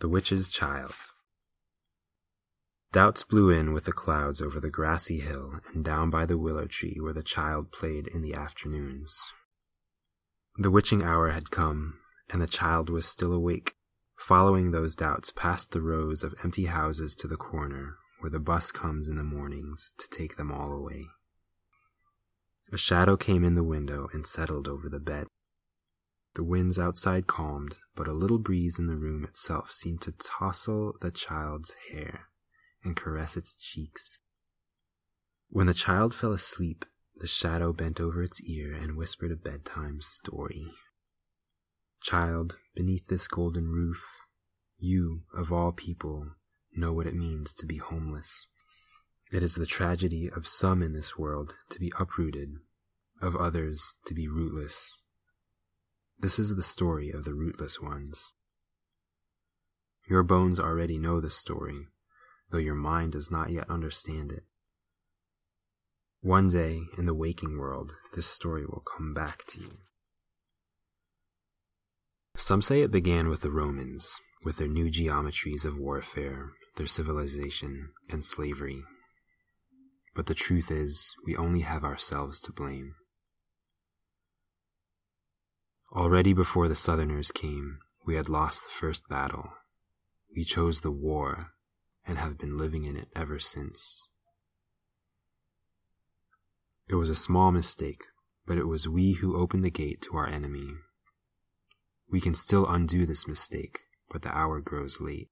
The Witch's Child. Doubts blew in with the clouds over the grassy hill and down by the willow tree where the child played in the afternoons. The witching hour had come, and the child was still awake, following those doubts past the rows of empty houses to the corner where the bus comes in the mornings to take them all away. A shadow came in the window and settled over the bed. The winds outside calmed, but a little breeze in the room itself seemed to tousle the child's hair and caress its cheeks. When the child fell asleep, the shadow bent over its ear and whispered a bedtime story. Child, beneath this golden roof, you, of all people, know what it means to be homeless. It is the tragedy of some in this world to be uprooted, of others to be rootless. This is the story of the rootless ones. Your bones already know the story, though your mind does not yet understand it. One day, in the waking world, this story will come back to you. Some say it began with the Romans, with their new geometries of warfare, their civilization, and slavery. But the truth is, we only have ourselves to blame. Already before the Southerners came, we had lost the first battle. We chose the war and have been living in it ever since. It was a small mistake, but it was we who opened the gate to our enemy. We can still undo this mistake, but the hour grows late.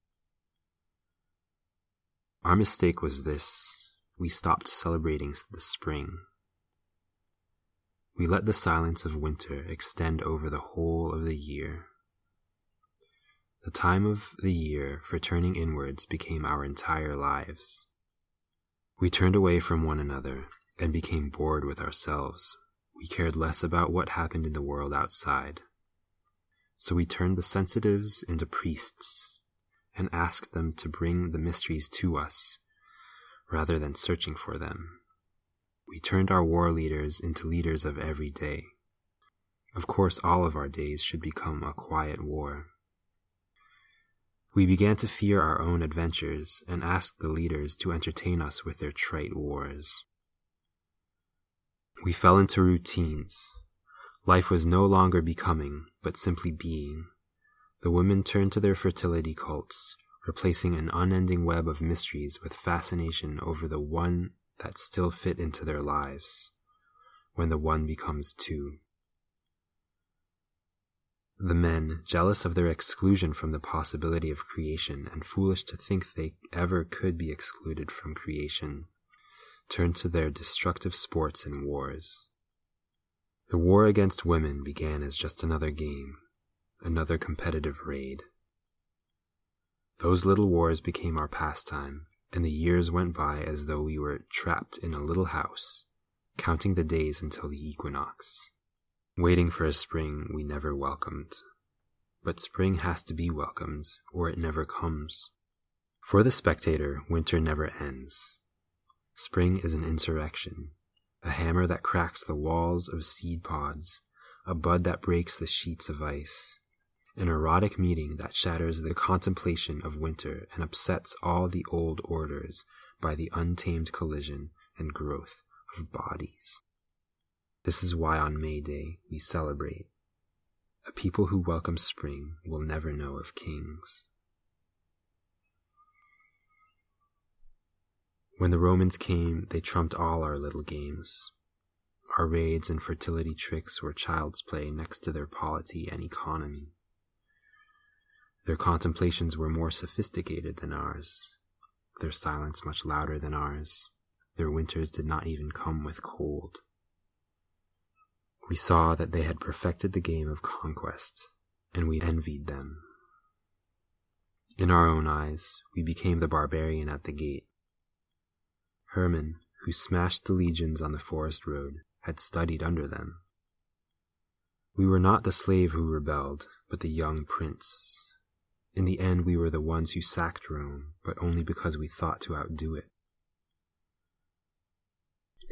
Our mistake was this we stopped celebrating the spring. We let the silence of winter extend over the whole of the year. The time of the year for turning inwards became our entire lives. We turned away from one another and became bored with ourselves. We cared less about what happened in the world outside. So we turned the sensitives into priests and asked them to bring the mysteries to us rather than searching for them. We turned our war leaders into leaders of every day. Of course, all of our days should become a quiet war. We began to fear our own adventures and asked the leaders to entertain us with their trite wars. We fell into routines. Life was no longer becoming, but simply being. The women turned to their fertility cults, replacing an unending web of mysteries with fascination over the one that still fit into their lives, when the one becomes two. The men, jealous of their exclusion from the possibility of creation and foolish to think they ever could be excluded from creation, turned to their destructive sports and wars. The war against women began as just another game, another competitive raid. Those little wars became our pastime, and the years went by as though we were trapped in a little house, counting the days until the equinox waiting for a spring we never welcomed. But spring has to be welcomed, or it never comes. For the spectator, winter never ends. Spring is an insurrection, a hammer that cracks the walls of seed pods, a bud that breaks the sheets of ice, an erotic meeting that shatters the contemplation of winter and upsets all the old orders by the untamed collision and growth of bodies. This is why on May Day we celebrate. A people who welcome spring will never know of kings. When the Romans came, they trumped all our little games. Our raids and fertility tricks were child's play next to their polity and economy. Their contemplations were more sophisticated than ours, their silence much louder than ours. Their winters did not even come with cold. We saw that they had perfected the game of conquest, and we envied them. In our own eyes, we became the barbarian at the gate. Hermann, who smashed the legions on the forest road, had studied under them. We were not the slave who rebelled, but the young prince. In the end, we were the ones who sacked Rome, but only because we thought to outdo it.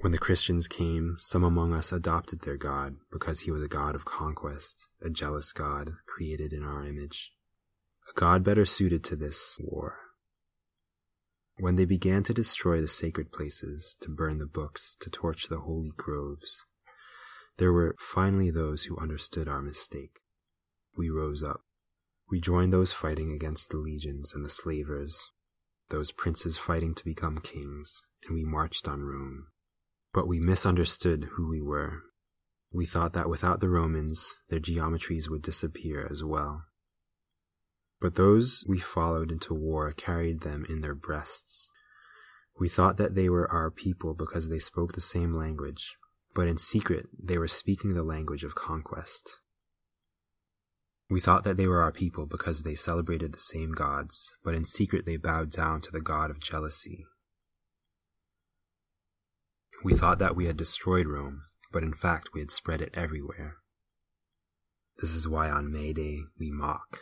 When the Christians came, some among us adopted their God because he was a God of conquest, a jealous God created in our image. a god better suited to this war. When they began to destroy the sacred places, to burn the books, to torch the holy groves, there were finally those who understood our mistake. We rose up. We joined those fighting against the legions and the slavers, those princes fighting to become kings, and we marched on Rome. But we misunderstood who we were. We thought that without the Romans, their geometries would disappear as well. But those we followed into war carried them in their breasts. We thought that they were our people because they spoke the same language, but in secret they were speaking the language of conquest. We thought that they were our people because they celebrated the same gods, but in secret they bowed down to the god of jealousy. We thought that we had destroyed Rome, but in fact we had spread it everywhere. This is why on May Day we mock.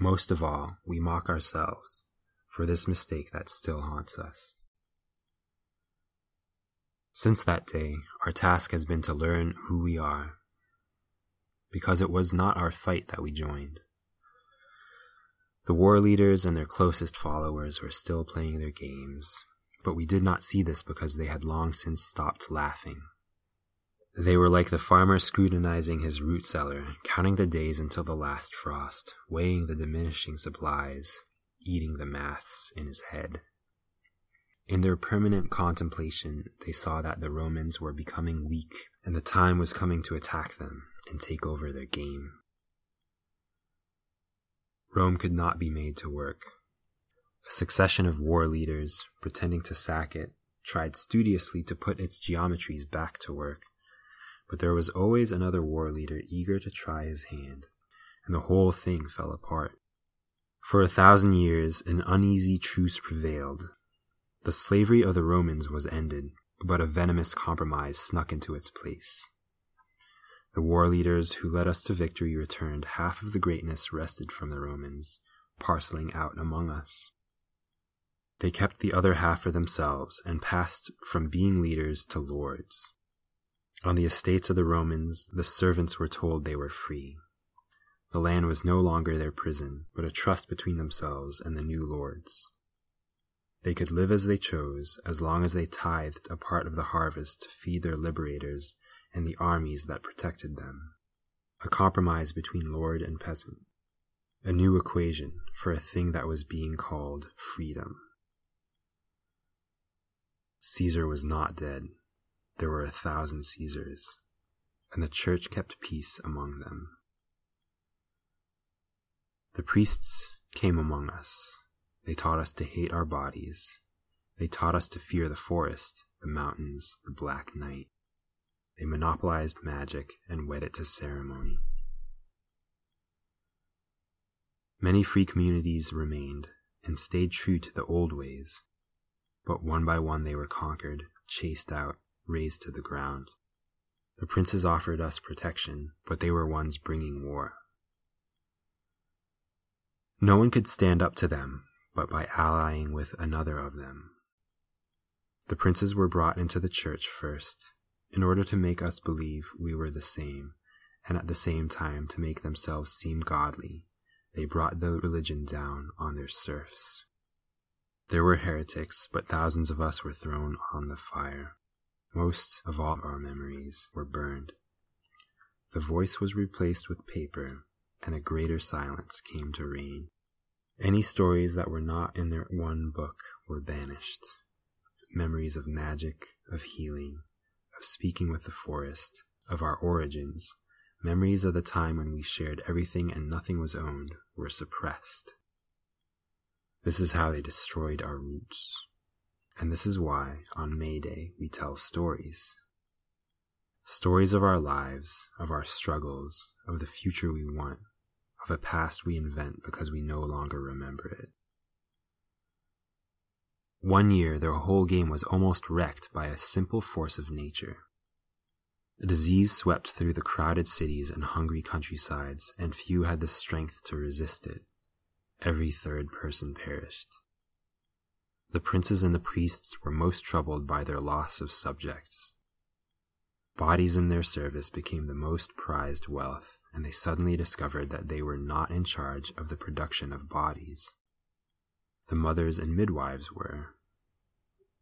Most of all, we mock ourselves for this mistake that still haunts us. Since that day, our task has been to learn who we are, because it was not our fight that we joined. The war leaders and their closest followers were still playing their games, but we did not see this because they had long since stopped laughing. They were like the farmer scrutinizing his root cellar, counting the days until the last frost, weighing the diminishing supplies, eating the maths in his head. In their permanent contemplation, they saw that the Romans were becoming weak and the time was coming to attack them and take over their game. Rome could not be made to work. A succession of war leaders, pretending to sack it, tried studiously to put its geometries back to work but there was always another war leader eager to try his hand, and the whole thing fell apart. For a thousand years, an uneasy truce prevailed. The slavery of the Romans was ended, but a venomous compromise snuck into its place. The war leaders who led us to victory returned half of the greatness wrested from the Romans, parceling out among us. They kept the other half for themselves and passed from being leaders to lords. On the estates of the Romans, the servants were told they were free. The land was no longer their prison, but a trust between themselves and the new lords. They could live as they chose, as long as they tithed a part of the harvest to feed their liberators and the armies that protected them. A compromise between lord and peasant. A new equation for a thing that was being called freedom. Caesar was not dead there were a thousand Caesars, and the church kept peace among them. The priests came among us. They taught us to hate our bodies. They taught us to fear the forest, the mountains, the black night. They monopolized magic and wed it to ceremony. Many free communities remained and stayed true to the old ways, but one by one they were conquered, chased out, razed to the ground. The princes offered us protection, but they were ones bringing war. No one could stand up to them but by allying with another of them. The princes were brought into the church first, in order to make us believe we were the same, and at the same time to make themselves seem godly. They brought the religion down on their serfs. There were heretics, but thousands of us were thrown on the fire. Most of all our memories were burned. The voice was replaced with paper, and a greater silence came to reign. Any stories that were not in their one book were banished. Memories of magic, of healing, of speaking with the forest, of our origins, memories of the time when we shared everything and nothing was owned, were suppressed. This is how they destroyed our roots. And this is why, on May Day, we tell stories. Stories of our lives, of our struggles, of the future we want, of a past we invent because we no longer remember it. One year, their whole game was almost wrecked by a simple force of nature. A disease swept through the crowded cities and hungry countrysides, and few had the strength to resist it. Every third person perished. The princes and the priests were most troubled by their loss of subjects. Bodies in their service became the most prized wealth, and they suddenly discovered that they were not in charge of the production of bodies. The mothers and midwives were.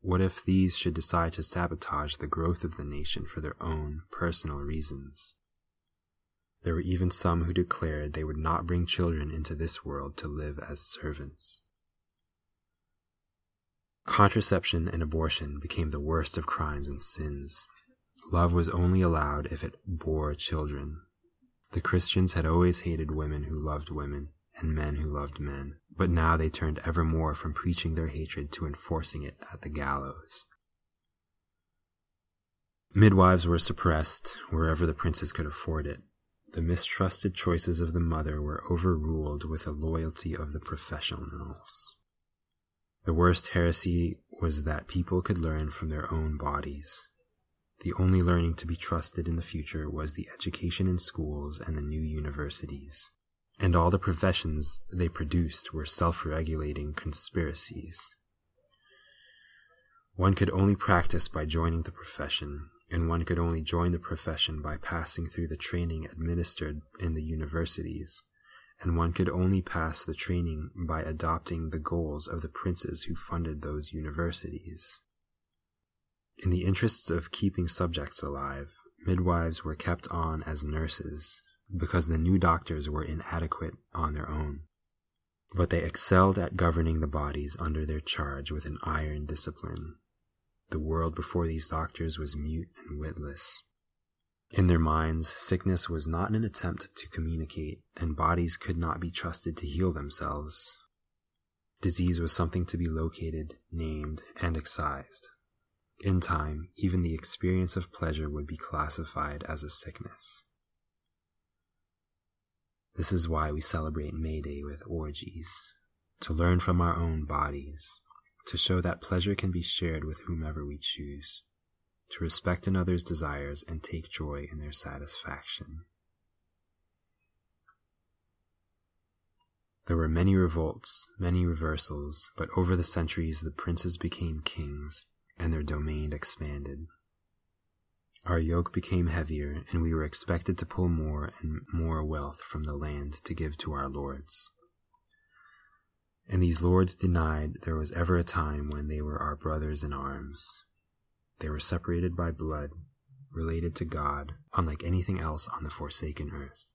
What if these should decide to sabotage the growth of the nation for their own personal reasons? There were even some who declared they would not bring children into this world to live as servants. Contraception and abortion became the worst of crimes and sins. Love was only allowed if it bore children. The Christians had always hated women who loved women and men who loved men, but now they turned ever more from preaching their hatred to enforcing it at the gallows. Midwives were suppressed wherever the princes could afford it. The mistrusted choices of the mother were overruled with the loyalty of the professionals. The worst heresy was that people could learn from their own bodies. The only learning to be trusted in the future was the education in schools and the new universities. And all the professions they produced were self regulating conspiracies. One could only practice by joining the profession, and one could only join the profession by passing through the training administered in the universities and one could only pass the training by adopting the goals of the princes who funded those universities. In the interests of keeping subjects alive, midwives were kept on as nurses because the new doctors were inadequate on their own. But they excelled at governing the bodies under their charge with an iron discipline. The world before these doctors was mute and witless. In their minds, sickness was not an attempt to communicate, and bodies could not be trusted to heal themselves. Disease was something to be located, named, and excised. In time, even the experience of pleasure would be classified as a sickness. This is why we celebrate May Day with orgies, to learn from our own bodies, to show that pleasure can be shared with whomever we choose to respect another's desires and take joy in their satisfaction. There were many revolts, many reversals, but over the centuries the princes became kings, and their domain expanded. Our yoke became heavier, and we were expected to pull more and more wealth from the land to give to our lords. And these lords denied there was ever a time when they were our brothers in arms, they were separated by blood, related to God, unlike anything else on the forsaken earth.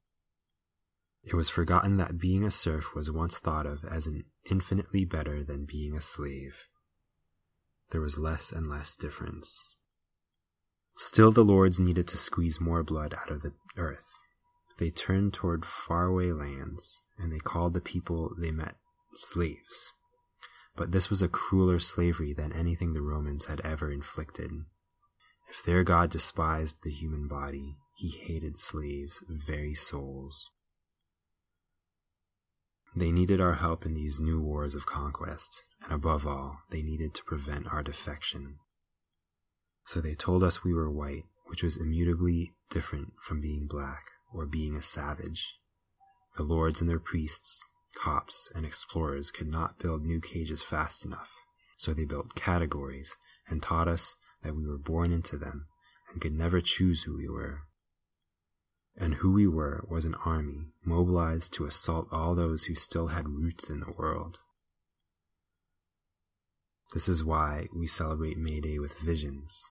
It was forgotten that being a serf was once thought of as an infinitely better than being a slave. There was less and less difference. Still, the lords needed to squeeze more blood out of the earth. They turned toward faraway lands, and they called the people they met slaves. But this was a crueler slavery than anything the Romans had ever inflicted. If their God despised the human body, he hated slaves' very souls. They needed our help in these new wars of conquest, and above all, they needed to prevent our defection. So they told us we were white, which was immutably different from being black or being a savage. The lords and their priests cops and explorers could not build new cages fast enough, so they built categories and taught us that we were born into them and could never choose who we were. And who we were was an army mobilized to assault all those who still had roots in the world. This is why we celebrate May Day with visions.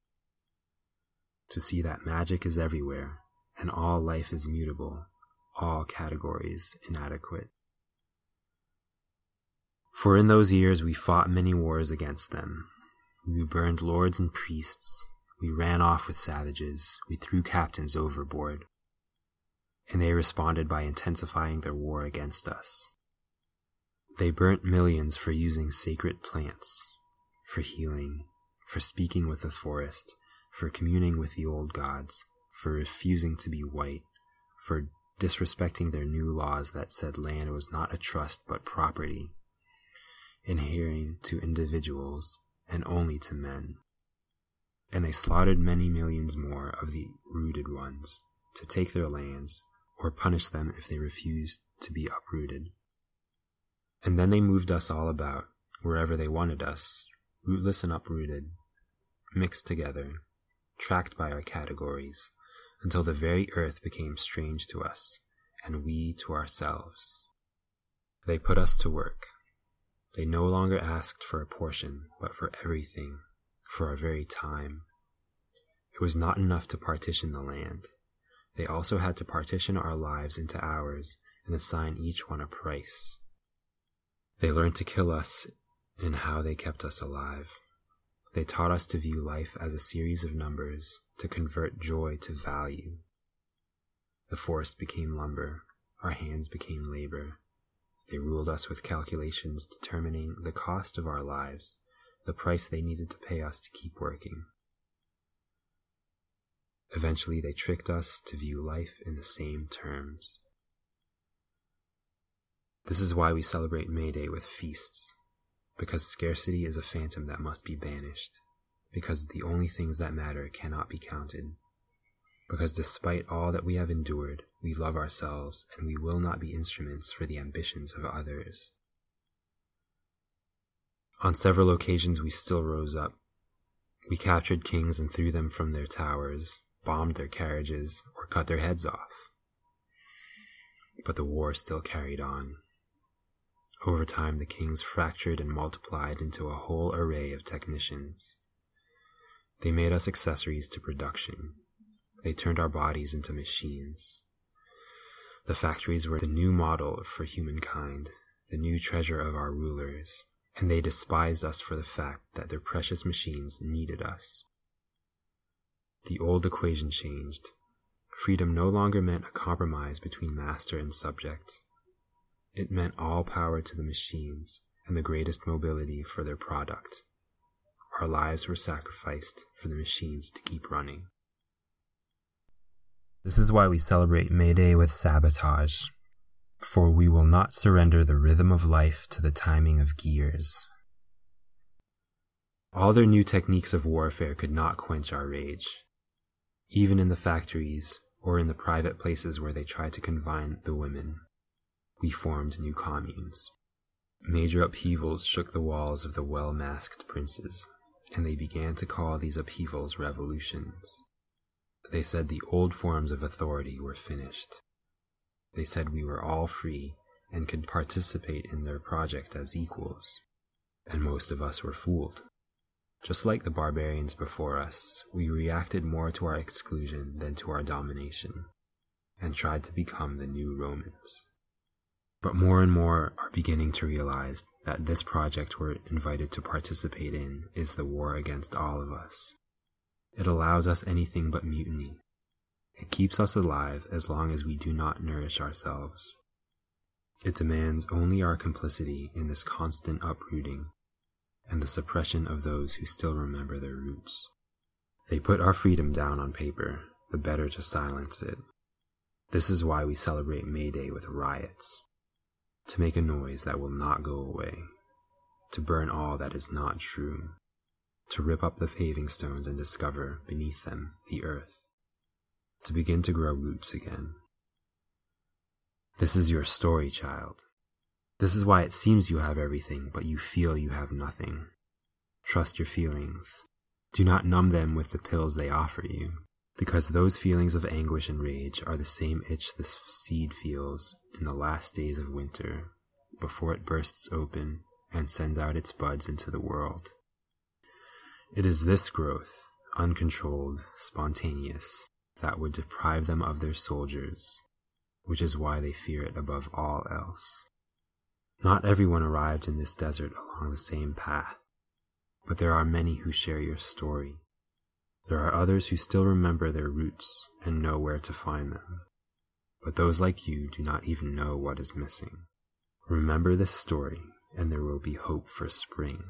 To see that magic is everywhere, and all life is mutable, all categories inadequate. For in those years we fought many wars against them. We burned lords and priests. We ran off with savages. We threw captains overboard. And they responded by intensifying their war against us. They burnt millions for using sacred plants, for healing, for speaking with the forest, for communing with the old gods, for refusing to be white, for disrespecting their new laws that said land was not a trust but property, inhering to individuals and only to men. And they slaughtered many millions more of the rooted ones to take their lands or punish them if they refused to be uprooted. And then they moved us all about, wherever they wanted us, rootless and uprooted, mixed together, tracked by our categories, until the very earth became strange to us, and we to ourselves. They put us to work. They no longer asked for a portion, but for everything, for our very time. It was not enough to partition the land. They also had to partition our lives into hours and assign each one a price. They learned to kill us in how they kept us alive. They taught us to view life as a series of numbers, to convert joy to value. The forest became lumber, our hands became labor. They ruled us with calculations determining the cost of our lives, the price they needed to pay us to keep working. Eventually, they tricked us to view life in the same terms. This is why we celebrate May Day with feasts, because scarcity is a phantom that must be banished, because the only things that matter cannot be counted, because despite all that we have endured, we love ourselves and we will not be instruments for the ambitions of others. On several occasions, we still rose up. We captured kings and threw them from their towers, bombed their carriages, or cut their heads off. But the war still carried on. Over time, the kings fractured and multiplied into a whole array of technicians. They made us accessories to production. They turned our bodies into machines. The factories were the new model for humankind, the new treasure of our rulers, and they despised us for the fact that their precious machines needed us. The old equation changed. Freedom no longer meant a compromise between master and subject. It meant all power to the machines and the greatest mobility for their product. Our lives were sacrificed for the machines to keep running. This is why we celebrate May Day with sabotage, for we will not surrender the rhythm of life to the timing of gears. All their new techniques of warfare could not quench our rage. Even in the factories or in the private places where they tried to confine the women, we formed new communes. Major upheavals shook the walls of the well masked princes, and they began to call these upheavals revolutions. They said the old forms of authority were finished. They said we were all free and could participate in their project as equals. And most of us were fooled. Just like the barbarians before us, we reacted more to our exclusion than to our domination, and tried to become the new Romans. But more and more are beginning to realize that this project we're invited to participate in is the war against all of us. It allows us anything but mutiny. It keeps us alive as long as we do not nourish ourselves. It demands only our complicity in this constant uprooting and the suppression of those who still remember their roots. They put our freedom down on paper, the better to silence it. This is why we celebrate May Day with riots to make a noise that will not go away, to burn all that is not true, to rip up the paving stones and discover beneath them the earth, to begin to grow roots again. This is your story, child. This is why it seems you have everything, but you feel you have nothing. Trust your feelings. Do not numb them with the pills they offer you because those feelings of anguish and rage are the same itch the seed feels in the last days of winter, before it bursts open and sends out its buds into the world. It is this growth, uncontrolled, spontaneous, that would deprive them of their soldiers, which is why they fear it above all else. Not everyone arrived in this desert along the same path, but there are many who share your story there are others who still remember their roots and know where to find them. But those like you do not even know what is missing. Remember this story, and there will be hope for spring.